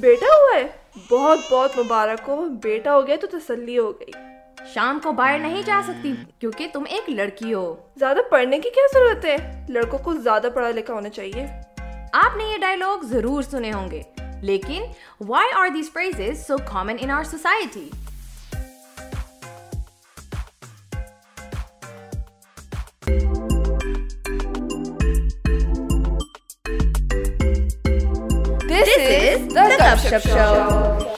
بیٹا ہوا ہے بہت بہت مبارک ہو بیٹا ہو گیا تو تسلی ہو گئی شام کو باہر نہیں جا سکتی کیونکہ تم ایک لڑکی ہو زیادہ پڑھنے کی کیا ضرورت ہے لڑکوں کو زیادہ پڑھا لکھا ہونا چاہیے آپ نے یہ ڈائلوگ ضرور سنے ہوں گے لیکن why are these so common in our society Chef Show.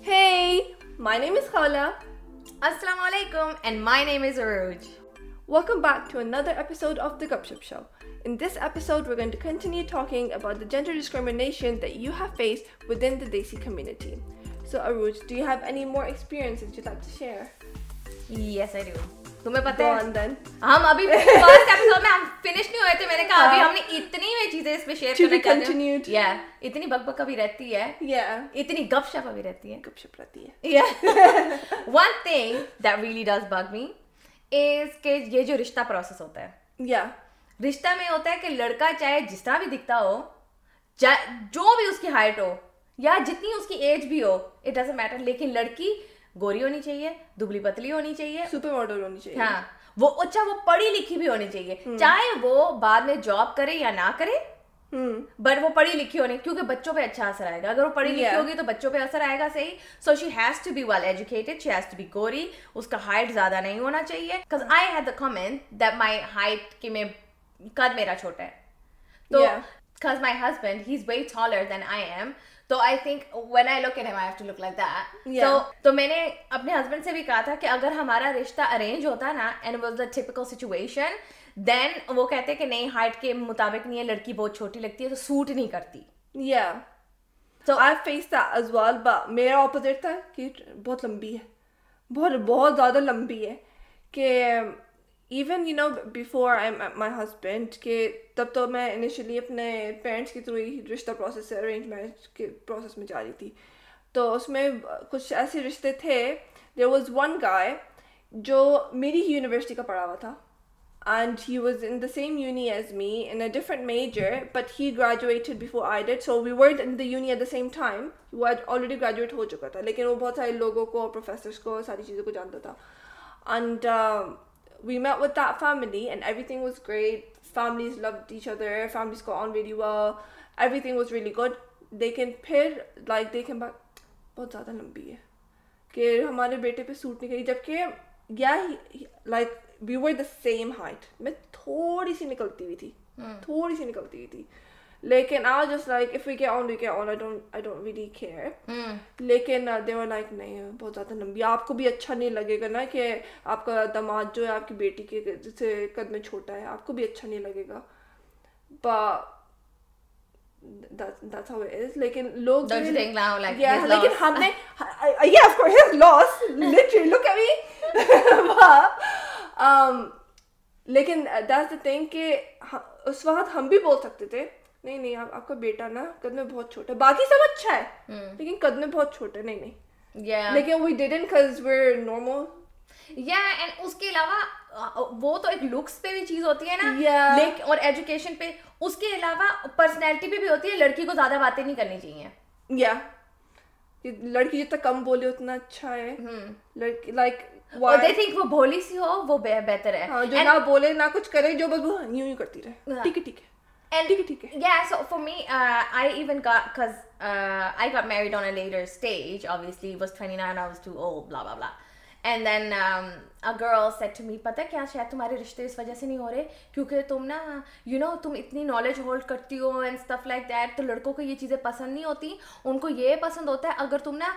Hey, my name is Khala. Assalamu alaikum, and my name is Aruj. Welcome back to another episode of The Gupshup Show. In this episode, we're going to continue talking about the gender discrimination that you have faced within the Desi community. So, Aruj, do you have any more experiences you'd like to share? Yes, I do. یہ جو رشتہ process ہوتا ہے یا رشتہ میں ہوتا ہے کہ لڑکا چاہے جتنا بھی دکھتا ہو جو بھی اس کی ہائٹ ہو یا جتنی اس کی ایج بھی ہو اٹ ڈز میٹر لیکن لڑکی گوری ہونی چاہیے دبلی پتلی ہونی چاہیے سپر ماڈل ہونی چاہیے ہاں وہ اچھا وہ پڑھی لکھی بھی ہونی چاہیے چاہے وہ بعد میں جاب کرے یا نہ کرے بٹ وہ پڑھی لکھی ہونی کیونکہ بچوں پہ اچھا اثر آئے گا اگر وہ پڑھی لکھی ہوگی تو بچوں پہ اثر آئے گا صحیح so she has to be well educated she has to be گوری اس کا ہائٹ زیادہ نہیں ہونا چاہیے because I had the comment that my height کہ میں قد میرا چھوٹا ہے تو because my husband he's way taller than i am تو میں نے اپنے ہسبینڈ سے بھی کہا تھا کہ اگر ہمارا رشتہ ارینج ہوتا نا سچویشن دین وہ کہتے کہ نہیں ہائٹ کے مطابق نہیں ہے لڑکی بہت چھوٹی لگتی ہے تو سوٹ نہیں کرتی یا تو میرا اپوزٹ تھا کہ بہت لمبی ہے بہت زیادہ لمبی ہے کہ even you know before I am my husband کہ تب تو میں انیشلی اپنے پیرنٹس کے تھرو ہی رشتہ پروسیس ارینج میرج کے پروسیس میں جا رہی تھی تو اس میں کچھ ایسے رشتے تھے دیر واز ون گائے جو میری ہی یونیورسٹی کا پڑھا ہوا تھا and he was in the same uni as me in a different major but he graduated before I date so we were in the uni at the same time وہ already graduate ہو چکا تھا لیکن وہ بہت سارے لوگوں کو پروفیسرس کو ساری چیزوں کو جانتا تھا and every was really good دیکھیں پھر لائک دیکھیں بات بہت زیادہ لمبی ہے پھر ہمارے بیٹے پہ سوٹ نکلی جبکہ یا سیم ہائٹ میں تھوڑی سی نکلتی ہوئی تھی تھوڑی سی نکلتی ہوئی تھی لیکن آئی جس لائک اف وی کے آن وی کے آن I don't I don't really care لیکن دیور لائک نہیں بہت زیادہ لمبی آپ کو بھی اچھا نہیں لگے گا نا کہ آپ کا دماد جو ہے آپ کی بیٹی کے جسے قد میں چھوٹا ہے آپ کو بھی اچھا نہیں لگے گا با اس وقت ہم بھی بول سکتے تھے نہیں نہیں آپ آپ کا بیٹا نا قد میں بہت چھوٹا باقی سب اچھا ہے لیکن قد میں بہت چھوٹا نہیں نہیں لیکن we didn't cause we're normal یا اینڈ اس کے علاوہ وہ تو ایک لکس پہ بھی چیز ہوتی ہے نا لیک اور ایجوکیشن پہ اس کے علاوہ پرسنالٹی پہ بھی ہوتی ہے لڑکی کو زیادہ باتیں نہیں کرنی چاہیے یا لڑکی جتنا کم بولے اتنا اچھا ہے لڑکی لائک دے تھنک وہ بولی سی ہو وہ بہتر ہے ہاں، جو نہ بولے نہ کچھ کرے جو بس وہ یوں یوں کرتی رہے ٹھیک ہے ٹھیک ہے پتا کیا شاید تمہارے رشتے اس وجہ سے نہیں ہو رہے کیونکہ تم نا یو نو تم اتنی نالج ہولڈ کرتی ہو اینڈ لائک دیٹ تو لڑکوں کو یہ چیزیں پسند نہیں ہوتی ان کو یہ پسند ہوتا ہے اگر تم نا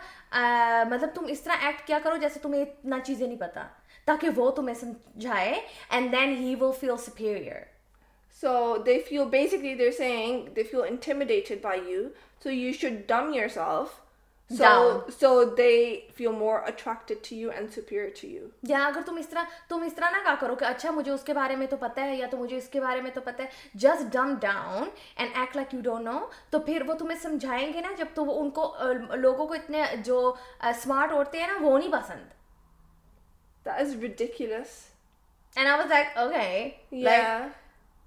مطلب تم اس طرح ایکٹ کیا کرو جیسے تمہیں اتنا چیزیں نہیں پتہ تاکہ وہ تمہیں سمجھائے اینڈ دین ہی وہ philosopher So So So so they they they feel feel feel basically they're saying intimidated by you. you you you. should dumb yourself. more attracted to to and superior so you basically by you so you should you کیا کرو کہ اچھا بارے میں تو پتہ ہے یا اس کے بارے میں تو پتہ جسٹ ڈم ڈاؤن پھر وہ تمہیں سمجھائیں گے نا جب تو ان کو لوگوں کو اتنے جو اسمارٹ اوڑتے ہیں نا وہ نہیں پسند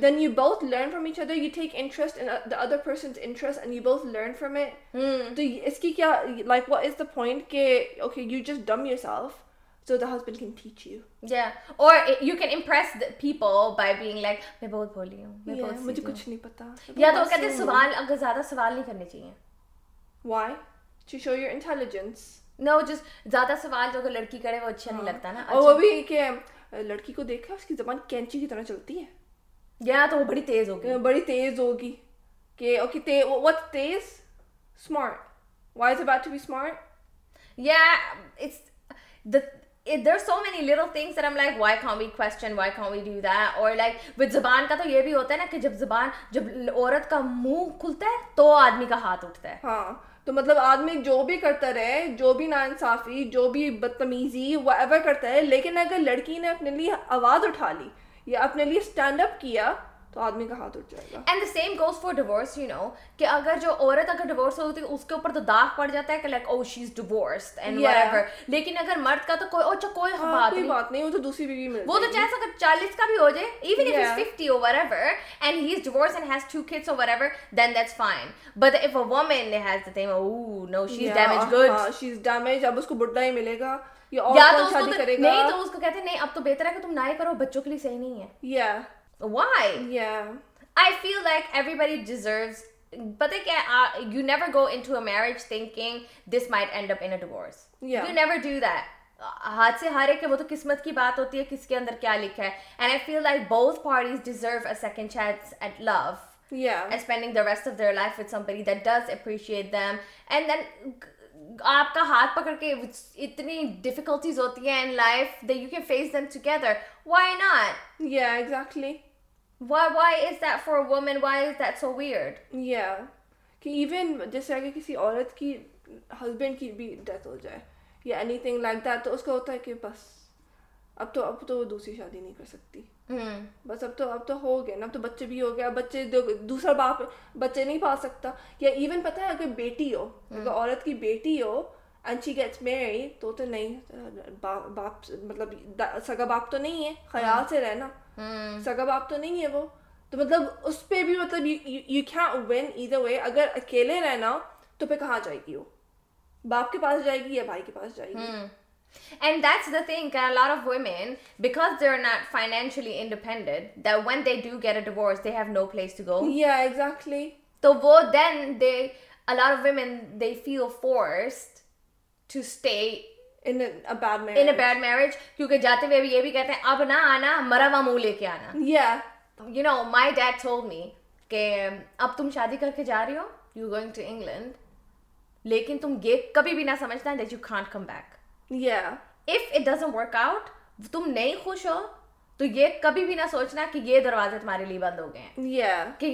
then you both learn from you take interest interest learn from a تو کیا لائک لائک میں پتا یا تو جس زیادہ سوال جو اگر لڑکی کرے وہ اچھا نہیں لگتا نا وہ بھی کہ لڑکی کو دیکھے اس کی زبان کینچی کی طرح چلتی ہے گیا تو وہ بڑی تیز ہوگی بڑی تیز ہوگی ہوتا ہے نا کہ جب زبان جب عورت کا منہ کھلتا ہے تو آدمی کا ہاتھ اٹھتا ہے ہاں تو مطلب آدمی جو بھی کرتا رہے جو بھی نا انصافی جو بھی بدتمیزی کرتا ہے لیکن اگر لڑکی نے اپنے لیے آواز اٹھا لی یا اپنے لیے اسٹینڈ اپ کیا تو آدمی کا ہاتھ اٹھ جائے گا and the same goes for divorce you know کہ اگر جو عورت اگر ڈیورس ہوتی ہے اس کے اوپر تو داغ پڑ جاتا ہے کہ like oh she is divorced and whatever لیکن اگر مرد کا تو کوئی oh, اچھا کوئی ہاں، بات نہیں بات نہیں وہ تو دوسری بیوی مل وہ تو چاہے اگر 40 کا بھی ہو جائے ایون اف از 50 اور whatever and he is divorce and has two kids اور whatever then that's fine but if a woman has the thing oh no she is damage good she is damage اب اس کو بڈھا ہی ملے گا یا تو شادی کرے گا نہیں تو اس کو کہتے نہیں اب تو بہتر ہے کہ تم نہ کرو بچوں کے لیے صحیح نہیں ہے یا وائی یا I feel like buddy deserves پتہ کیا you never go into a marriage thinking this might end up in divorce you never do that ہاتھ سے ہارے کہ وہ تو قسمت کی بات ہوتی ہے کس کے اندر کیا لکھا ہے and I feel like both parties deserve a second chance at love spending the rest of their life with somebody that does appreciate them and then آپ کا ہاتھ پکڑ کے اتنی ڈیفیکلٹیز ہوتی ہیں in life you can face them together why not یا exactly why why is that for women why is that so weird یا کہ ایون جیسے اگر کسی عورت کی ہسبینڈ کی بھی ڈیتھ ہو جائے یا اینی تھنگ لائک دیٹ تو اس کا ہوتا ہے کہ بس اب تو اب تو وہ دوسری شادی نہیں کر سکتی بس اب تو اب تو ہو گیا نا اب تو بچے بھی ہو گیا بچے دوسرا باپ بچے نہیں پا سکتا یا ایون پتا ہے اگر بیٹی ہو اگر عورت کی بیٹی ہو انچی باپ میں سگا باپ تو نہیں ہے خیال سے رہنا سگا باپ تو نہیں ہے وہ تو مطلب اس پہ بھی مطلب یو کیا وین وے اگر اکیلے رہنا تو پھر کہاں جائے گی وہ باپ کے پاس جائے گی یا بھائی کے پاس جائے گی جاتے یہ بھی کہتے ہیں اب نہ آنا مروا منہ لے کے آنا ڈیڈ سو اب تم شادی کر کے جا رہی ہو یو گوگ ٹو انگلینڈ لیکن تم یہ کبھی بھی نہ سمجھتا ؤٹ تم نہیں خوش ہو تو یہ کبھی بھی نہ سوچنا کہ یہ دروازے تمہارے لیے بند ہو گئے کہ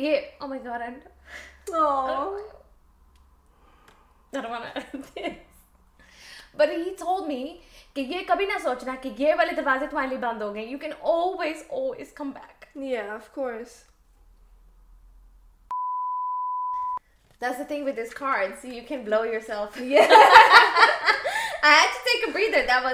یہ کبھی نہ سوچنا کہ یہ والے دروازے تمہارے لیے بند ہو گئے you can always Os come back this a thing بیٹی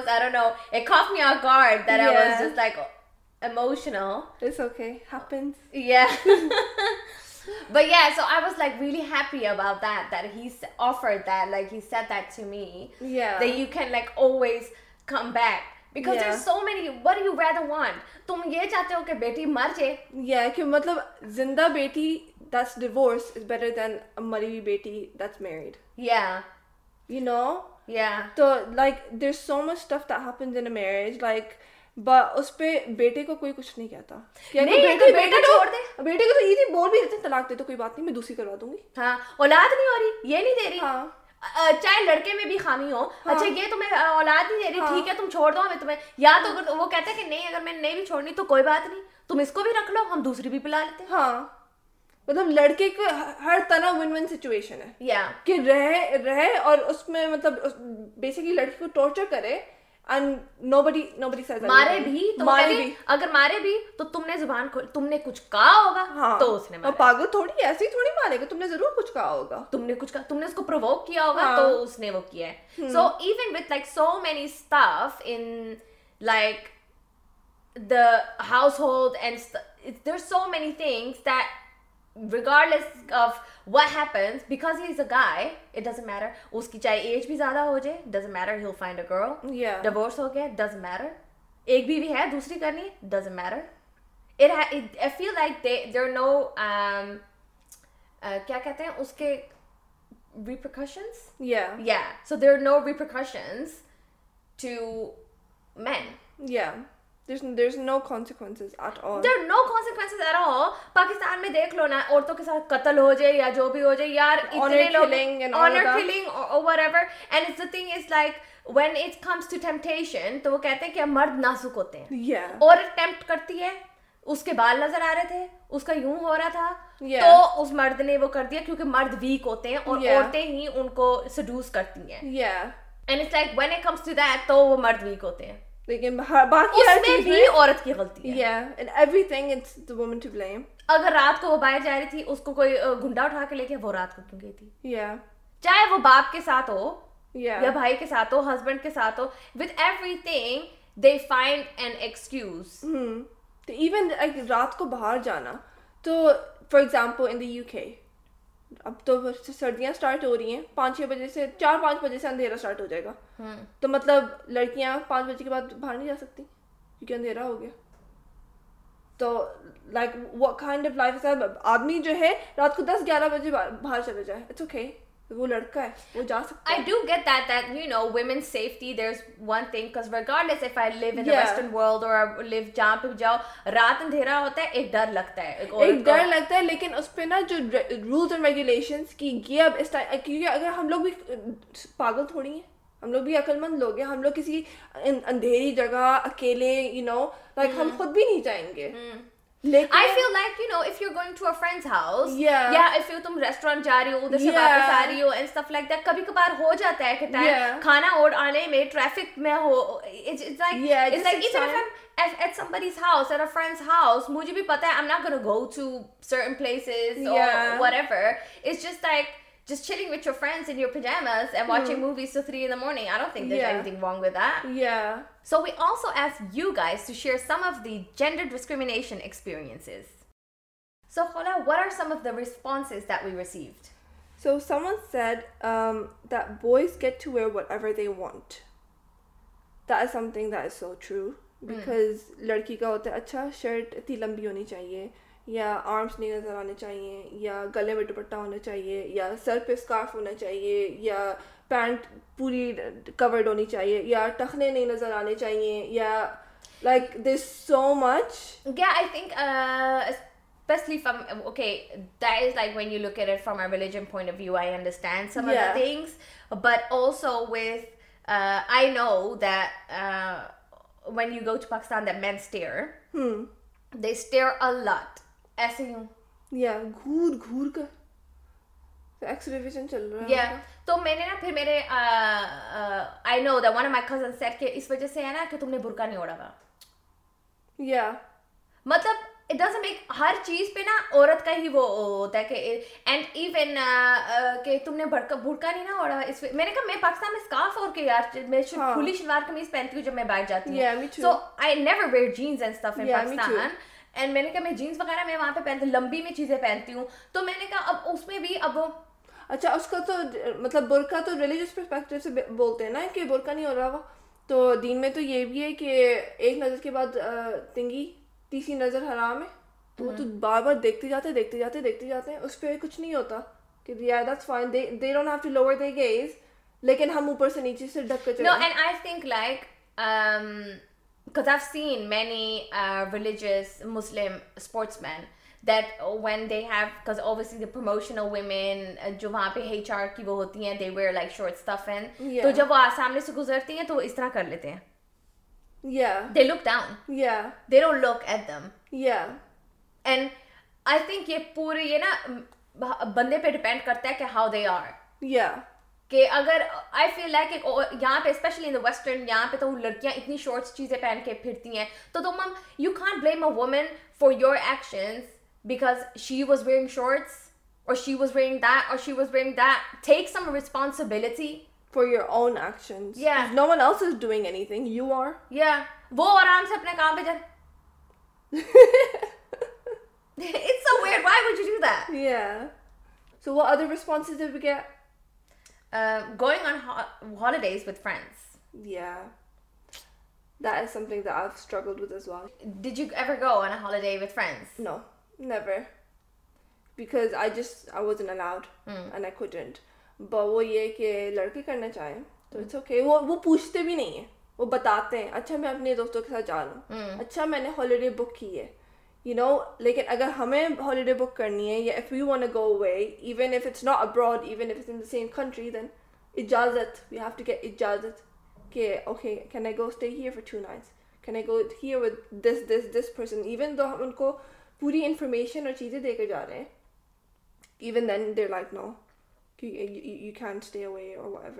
مر جیس بیٹر اس پہ بیٹے کو کوئی کچھ نہیں کہتا بیٹے کو تو بول بھی طلاق دے تو کوئی بات نہیں میں دوسری کروا دوں گی ہاں اولاد نہیں ہو رہی یہ نہیں دے رہی ہاں چاہے لڑکے میں بھی خامی ہو ہاں۔ اچھا یہ تمہیں اولاد نہیں دے رہی ہاں۔ ٹھیک ہے تم چھوڑ دو تمہیں یا تو وہ کہتے کہ نہیں اگر میں نہیں بھی چھوڑنی تو کوئی بات نہیں تم اس کو بھی رکھ لو ہم دوسری بھی پلا لیتے ہاں مطلب لڑکے کو ہر طرح اور مطلب کیا ہوگا ہاں۔ تو اس نے وہ کیا ہے so even like so many staff in like the household and so many things regardless of what happens because he is a guy it doesn't matter اس کی چاہے ایج بھی زیادہ ہو جائے doesn't matter he'll find a girl divorce ہو گیا doesn't matter ایک بیوی ہے دوسری کرنی doesn't matter feel like there no کیا کہتے ہیں اس کے ریپریکاشنس یا سو دیر نو ریپریکاشنس ٹو مین یا there's no, there's no consequences at all there are no consequences at all pakistan mein dekh lo na auraton ke sath qatl ho jaye ya jo bhi ho jaye yaar itne killing honor killing or, or whatever and it's the thing is like when it comes to temptation to wo kehte hain ki mard nasuk hote hain yeah aur attempt karti hai اس کے بال نظر آ رہے تھے اس کا یوں ہو رہا تھا تو اس مرد نے وہ کر دیا کیونکہ مرد ویک ہوتے ہیں اور عورتیں ہی ان کو سڈوس کرتی ہیں yeah. And it's like when it comes to تو وہ مرد ویک ہوتے ہیں لیکن باقی اس میں بھی عورت کی غلطی ہے in everything it's the woman to blame اگر رات کو وہ باہر جا رہی تھی اس کو کوئی گھنڈا اٹھا کے لے کے وہ رات کو کیوں گئی تھی یا چاہے وہ باپ کے ساتھ ہو یا بھائی کے ساتھ ہو ہسبینڈ کے ساتھ ہو with everything they find an excuse even رات کو باہر جانا تو for example in the U K اب تو سردیاں اسٹارٹ ہو رہی ہیں پانچ چھ بجے سے چار پانچ بجے سے اندھیرا اسٹارٹ ہو جائے گا تو مطلب لڑکیاں پانچ بجے کے بعد باہر نہیں جا سکتی کیونکہ اندھیرا ہو گیا تو لائک وہ آف لائف آدمی جو ہے رات کو دس گیارہ بجے باہر چلے جائے اٹس اوکے وہ لڑکا ہے وہ جا سکتا ہے I do get that that you know women's safety there's one thing because regardless if I live in the western world or I live جہاں پہ جاؤ رات اندھیرا ہوتا ہے ایک ڈر لگتا ہے ایک ڈر لگتا ہے لیکن اس پہ نا جو رولز اینڈ ریگولیشنس کی یہ اب اس ٹائم کیونکہ اگر ہم لوگ بھی پاگل تھوڑی ہیں ہم لوگ بھی عقل مند لوگ ہیں ہم لوگ کسی اندھیری جگہ اکیلے یو نو لائک ہم mm-hmm. خود بھی نہیں جائیں گے mm-hmm. لیکن I feel like you know if you are going to a friend's house یا اف یو تم ریسٹورنٹ جا رہی ہو ادھر سے واپس آ رہی ہو اینڈ سٹف لائک دیٹ کبھی کبھار ہو جاتا ہے کہ ٹائم کھانا اور آنے میں ٹریفک میں ہو it's like it's like even if I am at some buddies house at a friends house مجھے بھی پتہ ہے I am not gonna go to certain places اور whatever it's just like just chilling with your friends in your pajamas and watching mm. movies till 3 in the morning i don't think there's yeah. anything wrong with that yeah So we also asked you guys to share some of the gender discrimination experiences. So Hola, what are some of the responses that we received? So someone said um, that boys get to wear whatever they want. That is something that is so true because mm. لڑکی کا ہوتا ہے اچھا shirt اتنی لمبی ہونی چاہیے یا آرمس نہیں نظر آنے چاہیے یا گلے میں دوپٹہ ہونا چاہیے یا سر پہ اسکارف ہونا چاہیے یا پینٹ پوری کورڈ ہونی چاہیے یا ٹخنے نہیں نظر آنے چاہیے یا لائک دس سو مچ گیا I think especially from okay that is like when you look from religion point of view I understand some things but also was I know when you go to Pakistan the men stare they stare a lot ایسے گور کر تو میں نے نا پھر میرے I know the one of my cousin said کہ اس وجہ سے ہے نا کہ تم نے برقع نہیں اوڑا ہوا یا مطلب ہر چیز پہ نا عورت کا ہی وہ ہوتا ہے کہ اینڈ ایون کہ تم نے بھڑکا نہیں نا اوڑا اس میں نے کہا میں پاکستان میں اسکارف اور کے یار میں کھلی شلوار قمیض پہنتی ہوں جب میں بیٹھ جاتی ہوں so I never wear jeans and stuff in Pakistan and میں نے کہا میں جینس وغیرہ میں وہاں پہ پہنتی لمبی میں چیزیں پہنتی ہوں تو میں نے کہا اب اس میں بھی اب وہ اچھا اس کا تو مطلب برقع تو ریلیجس پرسپیکٹو سے بولتے ہیں نا کہ برقع نہیں ہو رہا ہوا تو دین میں تو یہ بھی ہے کہ ایک نظر کے بعد تنگی تیسری نظر حرام ہے تو وہ تو بار بار دیکھتے جاتے دیکھتے جاتے دیکھتے جاتے ہیں اس پہ کچھ نہیں ہوتا کہ یا that's fine they lower gaze لیکن ہم اوپر سے نیچے سے ڈھک کر uh, religious Muslim sportsmen that when they have because obviously the promotional women جو وہاں پہ ایچ آر کی وہ ہوتی ہیں they wear like short stuff and تو جب وہ سامنے سے گزرتی ہیں تو اس طرح کر لیتے ہیں yeah yeah yeah they they look look down don't at them and I think یہ یہ پورے نا بندے پہ depend کرتا ہے کہ کہ how they are yeah اگر آئی فیل لائک یہاں یہاں پہ پہ اسپیشلی ان دا ویسٹرن تو لڑکیاں اتنی شارٹس چیزیں پہن کے پھرتی ہیں تو مم you can't blame a woman for your actions because she was wearing shorts or she was wearing that or she was wearing that. Take some responsibility for your own actions. Yeah. If no one else is doing anything. You are. Yeah. Go around to play competition. It's so weird. Why would you do that? Yeah. So what other responses did we get? Uh, going on ho holidays with friends. Yeah. That is something that I've struggled with as well. Did you ever go on a holiday with friends? No. Never. Because I just I was un allowed and I couldn't ب وہ یہ کہ لڑکے کرنا چاہیں تو it's hmm. Okay وہ وہ پوچھتے بھی نہیں ہیں وہ بتاتے ہیں اچھا میں اپنے دوستوں کے ساتھ جا رہا ہوں hmm. اچھا میں نے ہالیڈے بک کی ہے یو نو لیکن اگر ہمیں ہالیڈے بک کرنی ہے یا if you want go away even if it's not abroad even if it's in the same country then اجازت وی ہیو ٹو گیٹ اجازت کہ okay can I go stay here for two nights can I go here with this this this person even though ہم ان کو پوری information اور چیزیں دے کے جا رہے ہیں even then there like no you can stay away اور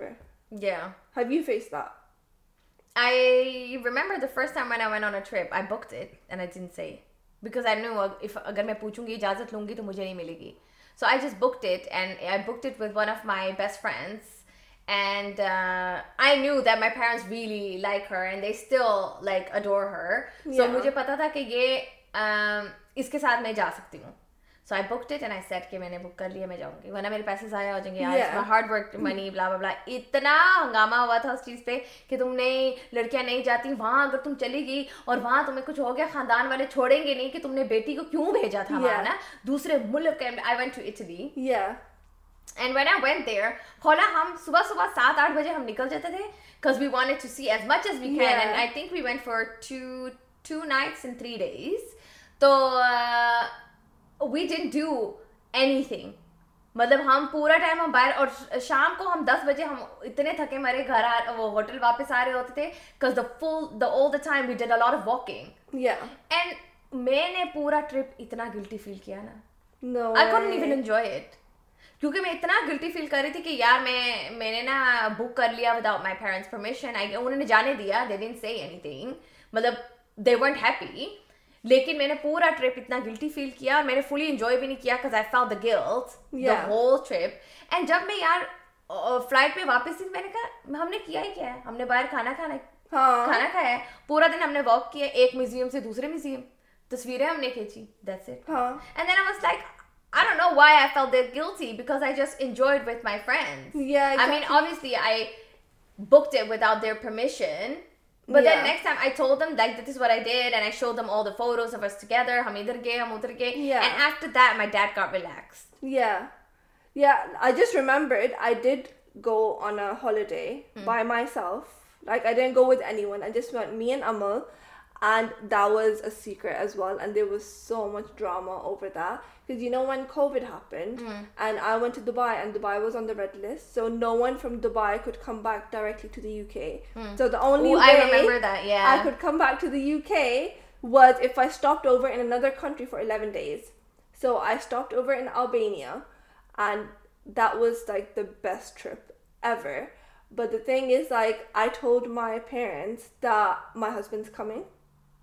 have you face the I remember the first time I went on a trip I book it and I didn't say because I know اگر میں پوچھوں گی اجازت لوں گی تو مجھے نہیں ملے گی so I just book it and I book it with one of my best friends and I knew that my parents really like her and they still like adore her so مجھے پتا تھا کہ یہ اس کے ساتھ میں جا سکتی ہوں so I book it and I said کہ میں نے بک کر لیا میں جاؤں گی ورنہ میرے پیسے ضائع ہو جائیں گے ہارڈ ورک منی بلا بلا اتنا ہنگامہ ہوا تھا اس چیز پہ کہ تم نہیں لڑکیاں نہیں جاتی وہاں اگر تم چلی گئی اور وہاں تمہیں کچھ ہو گیا خاندان والے چھوڑیں گے نہیں کہ تم نے بیٹی کو کیوں بھیجا تھا نا دوسرے ملک کے I went to Italy and when I went there کھولا ہم صبح صبح سات آٹھ بجے ہم نکل جاتے تھے cuz we want to see as much as we can and I think we went for two two nights in three days تو we didn't do anything مطلب ہم پورا ٹائم ہم باہر اور شام کو ہم دس بجے ہم اتنے تھکے مرے گھر آ وہ ہوٹل واپس آ رہے ہوتے تھے the the the full all time we walking and میں نے پورا ٹرپ اتنا گلٹی فیل کیا نا انجوائے اٹ کیونکہ میں اتنا گلٹی فیل کر رہی تھی کہ یار میں میں نے نا بک کر لیا وداؤٹ مائی پیرنٹس پرمیشن انہوں نے جانے دیا تھنگ مطلب دے ونٹ ہیپی لیکن میں نے پورا ٹرپ اتنا گلٹی فیل کیا اور میں نے فلی انجوائے بھی نہیں کیا cause I follow the girls the whole trip and جب میں یار فلائٹ پہ واپس تھی میں نے کہا ہم نے کیا ہی کیا ہے ہم نے باہر کھانا کھانا ہاں۔ کھانا کھایا ہے پورا دن ہم نے واک کیا ایک میوزیم سے دوسرے میوزیم تصویریں ہم نے کھینچی that's it and then I was like I don't know why I felt that guilty because I just enjoyed with my friends I mean obviously I book that without their permission But yeah. then next time I told them like this is what I did and I showed them all the photos of us together. Yeah. And after that my dad got relaxed. Yeah. Yeah. I just remembered I did go on a holiday mm. by myself. Like I didn't go with anyone. I just went me and Amal. And that was a secret as well, and there was so much drama over that, because you know when COVID happened mm. and I went to Dubai, and Dubai was on the red list, so no one from Dubai could come back directly to the UK. Mm. So the only way I remember that I could come back to the UK was if I stopped over in another country for 11 days. So I stopped over in Albania, and that was like the best trip ever. But the thing is, like, I told my parents that my husband's coming.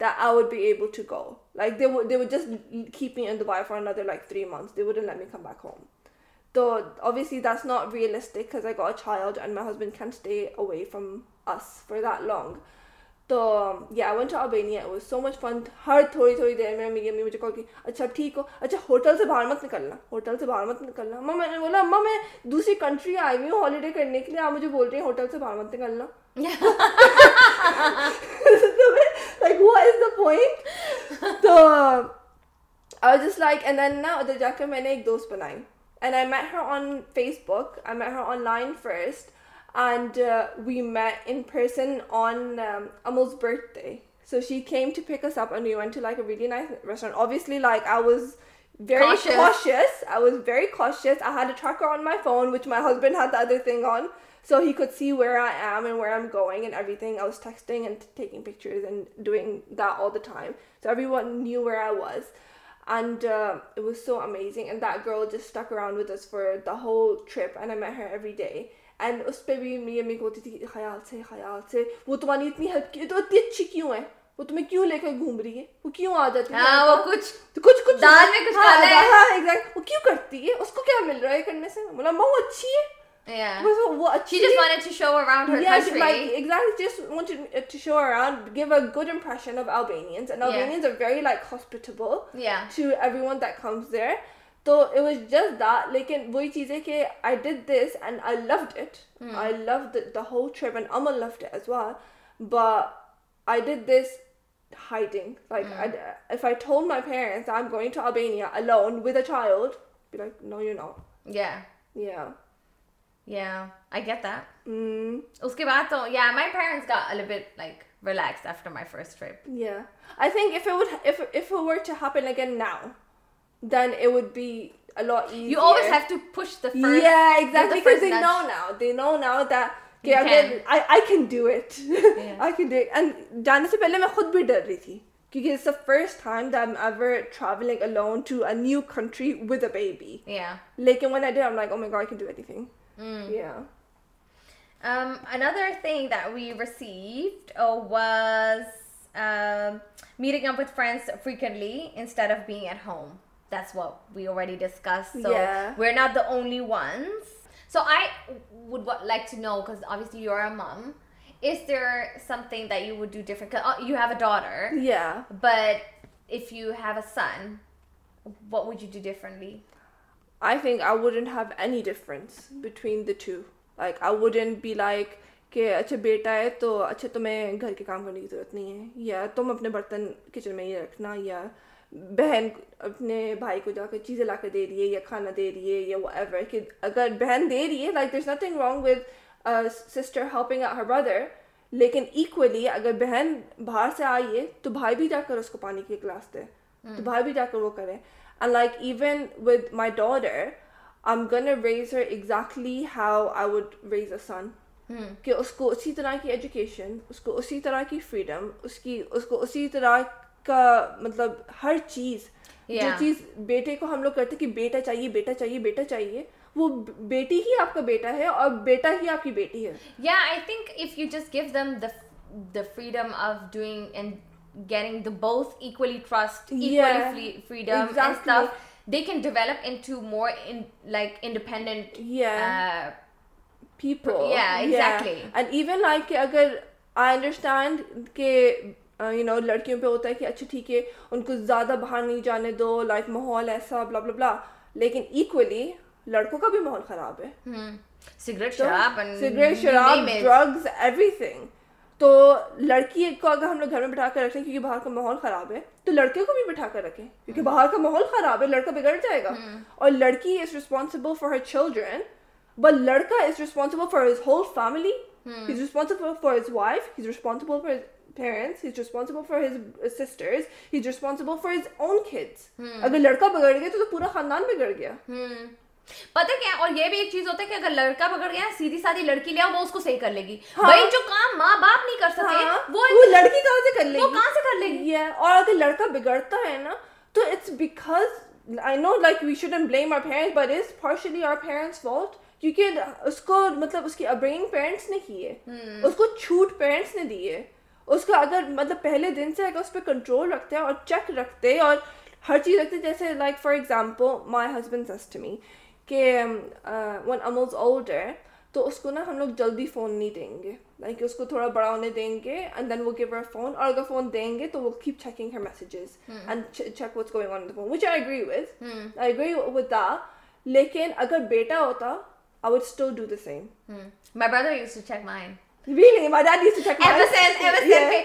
The I would be able to go like they would they would just keep an فارک three تون stay away the long too so much fund ہر تھوڑی تھوڑی دیر میں امی مجھے کال کی اچھا ٹھیک ہو اچھا ہوٹل سے باہر مت نکلنا ہوٹل سے باہر مت نکلنا اما میں نے بولا اما میں دوسری کنٹری آئی ہوئی ہوں ہالیڈے کرنے کے لیے آپ مجھے بول رہی ہیں ہوٹل سے باہر مت نکلنا میں نے ایک دوست اموز birthday was on. So had see where I news so amazing and اس پہ بھی خیال سے خیال سے وہ تمہاری اتنی ہیلپ کی اتنی اچھی کیوں ہے وہ تمہیں کیوں لے کر گھوم رہی ہے وہ کیوں آ جاتی ہے اس کو کیا مل رہا ہے کرنے سے وہی چیز ہے کہ I did and I loved it I love cheese loaded as well I did this hi think my parents know you know Yeah, I get that. Mm. Uske baad to, yeah, my parents got a little bit like relaxed after my first trip. Yeah, I think if it would if if it were to happen again now, then it would be a lot easier. You always have to push the first. Yeah, exactly. The because they nudge. know now. They know now that. کہ اگر I can do it I can do and جانے سے پہلے میں خود بھی ڈر رہی تھی کیونکہ it's the first time that I'm ever travelling alone to a new country with a baby لیکن when I did I like oh my god can do everything another thing وینڈس فرینٹلیٹ at home daddy discuss where not دالی once so I would like to know books um is there thing do have a dollar but if you have a سنفرین I think I wouldn't have any difference between the two. Like I wouldn't be like کہ اچھا بیٹا ہے تو اچھا تمہیں گھر کے کام کرنے کی ضرورت نہیں ہے یا تم اپنے برتن کچن میں ہی رکھنا یا بہن اپنے بھائی کو جا کے چیزیں لا کے دے رہی ہے یا کھانا دے رہی ہے یا وہ ایور کہ اگر بہن دے رہی ہے like there is nothing wrong with sister helping her brother لیکن ایکولی اگر بہن باہر سے آئیے تو بھائی بھی جا کر اس کو پانی کے گلاس دے تو بھائی بھی جا کر وہ کرے And like even with my daughter, I'm like even with daughter exactly how I was a son کہ اس کو اسی طرح کی ایجوکیشن اس اس اس کو کو اسی اسی طرح طرح کی کی فریڈم کا مطلب ہر چیز yeah. جو چیز بیٹے کو ہم لوگ کرتے کہ بیٹا چاہیے بیٹا چاہیے بیٹا چاہیے وہ بیٹی ہی آپ کا بیٹا ہے اور بیٹا ہی آپ کی بیٹی ہے یا I think if you just give them the freedom of doing and getting the both equally equally trust, yeah, yeah Yeah, Yeah. free, freedom exactly. exactly. and And stuff, they can develop into more in like like independent uh, people. even I understand اگر you know لڑکیوں پہ ہوتا ہے کہ اچھا ٹھیک ہے ان کو زیادہ باہر نہیں جانے دو لائک ماحول ایسا بلا بلا بلا لیکن ایکولی لڑکوں کا بھی ماحول خراب ہے سگریٹ سگریٹ شراب شراب ڈرگز ایوری تھنگ تو لڑکی کو اگر ہم لوگ گھر میں بٹھا کر رکھیں کیونکہ باہر کا ماحول خراب ہے تو لڑکے کو بھی بٹھا کر رکھیں کیونکہ باہر کا ماحول خراب ہے لڑکا بگڑ جائے گا اور لڑکی is responsible for her children but لڑکا is responsible for his whole family responsible for his wife responsible for parents responsible for his sisters he is responsible for his own kids اگر لڑکا بگڑ گیا تو پورا خاندان بگڑ گیا پتہ کیا اور یہ بھی ایک چیز ہوتا ہے کہ اگر لڑکا پکڑ گیا سیدھی سادھی لڑکی لیا وہ اس کو صحیح کر لے گی بھائی جو کام ماں باپ نہیں کر سکتے وہ لڑکی کہاں سے کر لے گی وہ کہاں سے کر لے گی اور اگر لڑکا بگڑتا ہے نا تو it's because I know like we should blame our parents but is partially our parents fault کیونکہ اس کو مطلب اس کی ابرینگ پیرنٹس نے کی ہے اس کو چھوٹ پیرنٹس نے دی ہے اس کو اگر مطلب پہلے دن سے اگر اس پہ کنٹرول رکھتے ہیں اور چیک رکھتے اور ہر چیز رکھتے جیسے like for example my husband سسٹمی کہ ون اموز اولڈر تو اس کو نا ہم لوگ جلدی فون نہیں دیں گے لائک اس کو تھوڑا بڑا ہونے دیں گے اینڈ دین وہ گیو ار فون اور اگر فون دیں گے تو وہ keep checking her messages and check what's going on phone which I agree with I agree with the لیکن اگر بیٹا ہوتا I would still do the same my brother used to check mind really my dad used to check ever my since ever since yeah.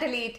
delete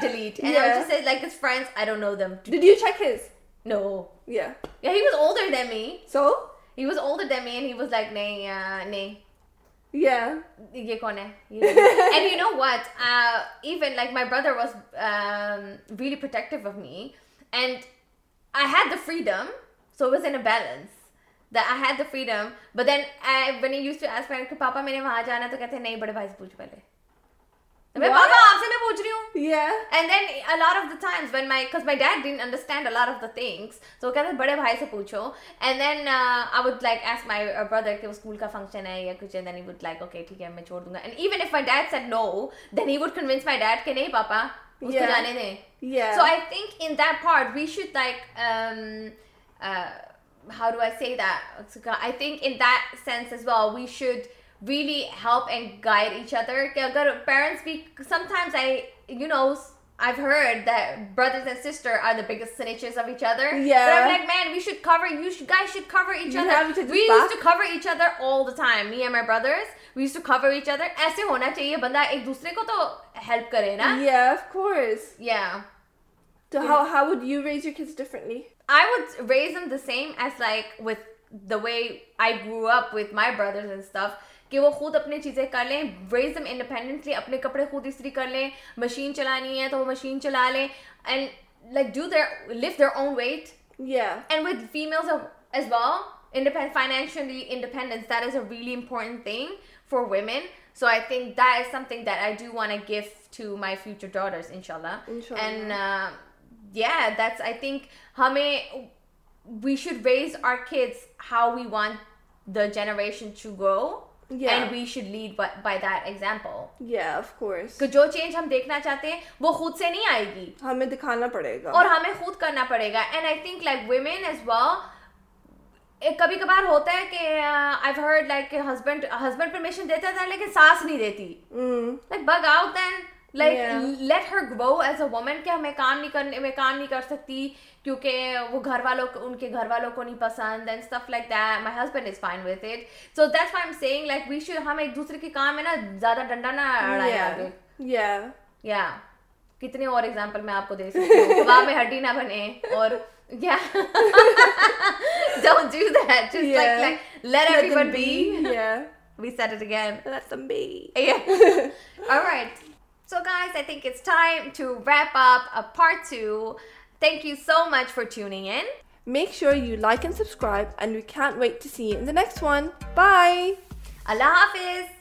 delete and yeah. I just said like his friends I don't know them did you check his no yeah yeah he was older than me so he was older than me and he was like nay uh, nay yeah ye kon hai and you know what uh even like my brother was um really protective of me and i had the freedom so it was in a balance I had the freedom but then I when used to ask friend کہ پاپا میں نے وہاں جانا تو کہتے ہیں نہیں بڑے بھائی سے پوچھ پہلے میں پاپا آپ سے میں پوچھ رہی ہوں یہ and then a lot of the times when my cuz my dad didn't understand a lot of the things so کہتے ہیں بڑے بھائی سے پوچھو and then I would like ask my brother کہ وہ سکول کا فنکشن ہے یا کچھ and then he would like okay ٹھیک ہے میں چھوڑ دوں گا and even if my dad said no then he would convince my dad کہ نہیں پاپا اس کو جانے دیں so I think in that part we should like we should really help and guide each other اگر ایسے ہونا چاہیے بندہ ایک دوسرے کو تو ہیلپ کرے نا So yeah. how how would you raise your kids differently? I would raise them the same as like with the way I grew up with my brothers and stuff. کہ وہ خود اپنی چیزیں کر لیں ریز دم independently اپنے کپڑے خود استری کر لیں مشین چلانی ہے تو وہ مشین چلا لیں do there leave their own wait with well financially independence that is a really important thing for women so I think that is something to my future daughters ان شاء اللہ and yeah that's i think generation جو change ہم دیکھنا چاہتے ہیں وہ خود سے نہیں آئے گی ہمیں دکھانا پڑے گا اور ہمیں خود کرنا پڑے گا کبھی کبھار ہوتا ہے کہ لائک ہسبینڈ پرمیشن دیتا تھا لیکن نہیں دیتی big out then like let her grow as a woman کیا میں کام نہیں کرنے میں کام نہیں کر سکتی کیونکہ وہ گھر والوں کو ان کے گھر والوں کو نہیں پسند and stuff like that my husband is fine with it so that's why I'm seeing like we show ہم ایک دوسرے کے کام ہے نا زیادہ ڈنڈا نہ اڑایا یا یا کتنے اور ایگزامپل میں آپ کو دے سکتی ہوں کباب میں ہڈی نہ بنے اور یا don't do that just like like let everyone be یا we set it again let them be یا آل رائٹ سوائزنگ میک شیور بائے اللہ حافظ